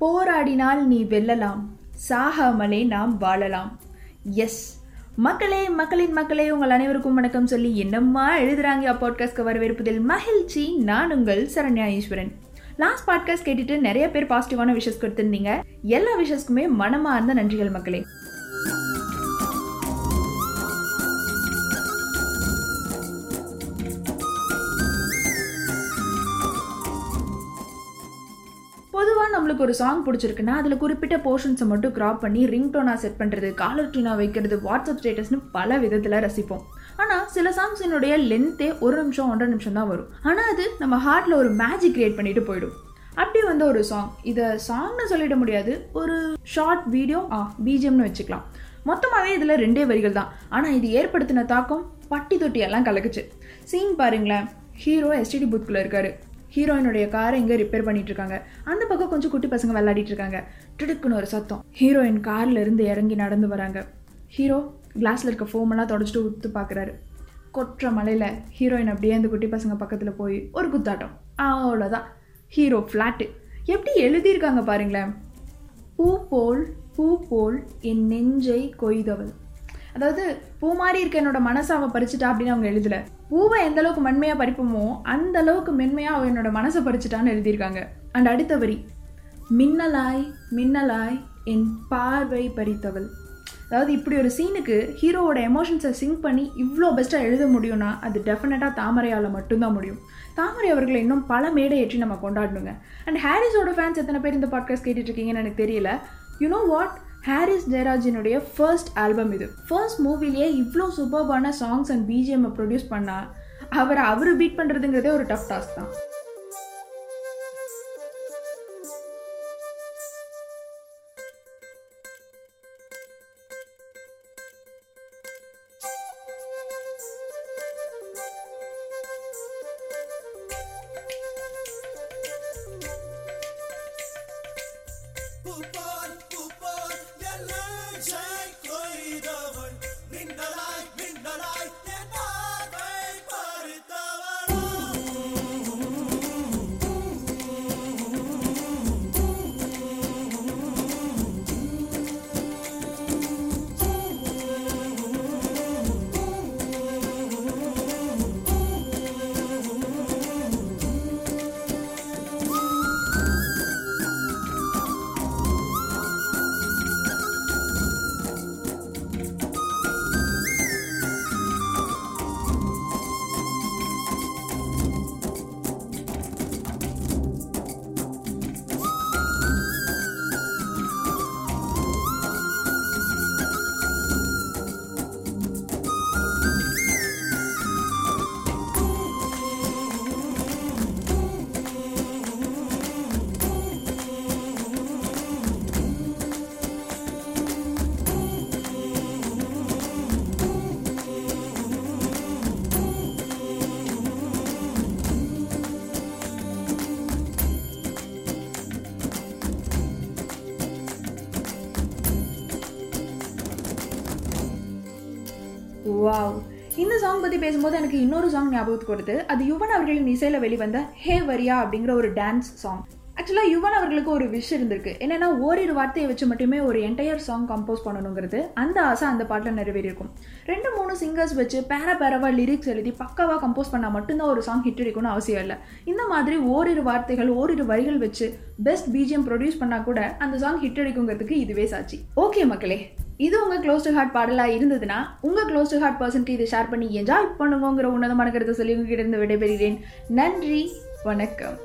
போராடினால் நீ வெல்லலாம். சாகாமலே நாம் வாழலாம். எஸ் மக்களே மக்களின் மக்களே உங்கள் அனைவருக்கும் வணக்கம் சொல்லி என்னம்மா எழுதுறாங்க பாட்காஸ்ட்க்கு வரவேற்பதில் மகிழ்ச்சி. நான் உங்கள் சரண்யா ஈஸ்வரன். லாஸ்ட் பாட்காஸ்ட் கேட்டுட்டு நிறைய பேர் பாசிட்டிவான விஷஸ் கொடுத்துருந்தீங்க. எல்லா விஷஸ்க்குமே மனமார்ந்த நன்றிகள் மக்களே. பொதுவாக நம்மளுக்கு ஒரு சாங் பிடிச்சிருக்குன்னா அதில் குறிப்பிட்ட போர்ஷன்ஸை மட்டும் கிராப் பண்ணி ரிங் டோனாக செட் பண்ணுறது காலர் டியூனாக வைக்கிறது வாட்ஸ்அப் ஸ்டேட்டஸ்னு பல விதத்தில் ரசிப்போம். ஆனால் சில சாங்ஸினுடைய லென்த்தே ஒரு நிமிஷம் ஒன்றரை நிமிஷம் தான் வரும். ஆனால் அது நம்ம ஹார்ட்டில் ஒரு மேஜிக் கிரியேட் பண்ணிட்டு போயிடும். அப்படி வந்த ஒரு சாங் இதை சாங்னு சொல்லிட முடியாது. ஒரு ஷார்ட் வீடியோ ஆ பிஜிஎம்னு வச்சுக்கலாம். மொத்தமாகவே இதில் ரெண்டே வரிகள் தான். ஆனால் இது ஏற்படுத்தின தாக்கம் பட்டி தொட்டியெல்லாம் கலக்குச்சு. சீன் பாருங்களேன். ஹீரோ எஸ்டிடி புத்துக்குள்ளே இருக்காரு. ஹீரோயினுடைய காரை இங்கே ரிப்பேர் பண்ணிட்டு இருக்காங்க அந்த பக்கம் கொஞ்சம் குட்டி பசங்க விளையாடிட்டு இருக்காங்க டிடுக்குன்னு ஒரு சத்தம். ஹீரோயின் கார்ல இருந்து இறங்கி நடந்து வராங்க. ஹீரோ கிளாஸ்ல இருக்க ஃபோமெல்லாம் தொடச்சிட்டு உத்து பார்க்குறாரு கொற்ற மலையில் ஹீரோயின் அப்படியே அந்த குட்டி பசங்க பக்கத்தில் போய் ஒரு குத்தாட்டம். அவ்வளோதான் ஹீரோ ஃப்ளாட்டு எப்படி எழுதியிருக்காங்க பாருங்களேன். பூ போல் பூ போல் என் நெஞ்சை கொய்தவள். அதாவது பூ மாதிரி இருக்க என்னோட மனசை அவன் பறிச்சுட்டா அப்படின்னு அவங்க எழுதல. பூவை எந்த அளவுக்கு மென்மையாக பறிப்போமோ அந்த அளவுக்கு மென்மையாக அவள் என்னோட மனசை பறிச்சுட்டான்னு எழுதியிருக்காங்க. அண்ட் அடுத்த வரி மின்னலாய் மின்னலாய் என் பார்வை பறித்தவள். அதாவது இப்படி ஒரு சீனுக்கு ஹீரோவோட எமோஷன்ஸை சிங்க் பண்ணி இவ்வளோ பெஸ்ட்டாக எழுத முடியும்னா அது டெஃபினட்டாக தாமரையால் மட்டும்தான் முடியும். தாமரை அவர்களை இன்னும் பல மேடை ஏற்றி நம்ம கொண்டாடணுங்க. அண்ட் ஹாரிஸோட ஃபேன்ஸ் எத்தனை பேர் இந்த பாட்காஸ்ட் கேட்டுட்டு இருக்கீங்கன்னு எனக்கு தெரியல. யூ நோ வாட் ஹாரிஸ் ஜெயராஜினுடைய ஃபர்ஸ்ட் ஆல்பம் இது. ஃபர்ஸ்ட் மூவிலேயே இவ்வளோ சூப்பர்பான சாங்ஸ் அண்ட் பிஜிஎம் ப்ரொடியூஸ் பண்ணால் அவரை அவர் பீட் பண்ணுறதுங்கிறதே ஒரு டஃப் டாஸ்க் தான். வாவ் இந்த சாங் பற்றி பேசும்போது எனக்கு இன்னொரு சாங் ஞாபகத்துக்கு வருது. அது யுவன் அவர்களின் இசையில் வெளிவந்த ஹே வரியா அப்படிங்கிற ஒரு டான்ஸ் சாங் ஆக்சுவலாக யுவன் அவர்களுக்கு ஒரு விஷ் இருந்திருக்கு. என்னென்னா ஓரிரு வார்த்தையை வச்சு மட்டுமே ஒரு என்டையர் சாங் கம்போஸ் பண்ணணுங்கிறது அந்த ஆசை அந்த பாட்டில் நிறைவேறியிருக்கும். ரெண்டு மூணு சிங்கர்ஸ் வச்சு பேர பேரவா லிரிக்ஸ் எழுதி பக்காவாக கம்போஸ் பண்ணால் மட்டும்தான் ஒரு சாங் ஹிட் அடிக்கணும்னு அவசியம் இல்லை. இந்த மாதிரி ஓரிரு வார்த்தைகள் ஓரிரு வரிகள் வச்சு பெஸ்ட் பிஜிஎம் ப்ரொடியூஸ் பண்ணால் கூட அந்த சாங் ஹிட் அடிக்குங்கிறதுக்கு இதுவே சாட்சி. ஓகே மக்களே இது உங்கள் க்ளோஸ் டு ஹார்ட் பாடலாக இருந்ததுன்னா உங்கள் க்ளோஸ் டு ஹார்ட் பர்சன்ட்டு இதை ஷேர் பண்ணி என்ஜாய் பண்ணுவோங்கிற உன்னதமான கருத்தை சொல்லி உங்ககிட்ட இருந்து விடைபெறுகிறேன். நன்றி வணக்கம்.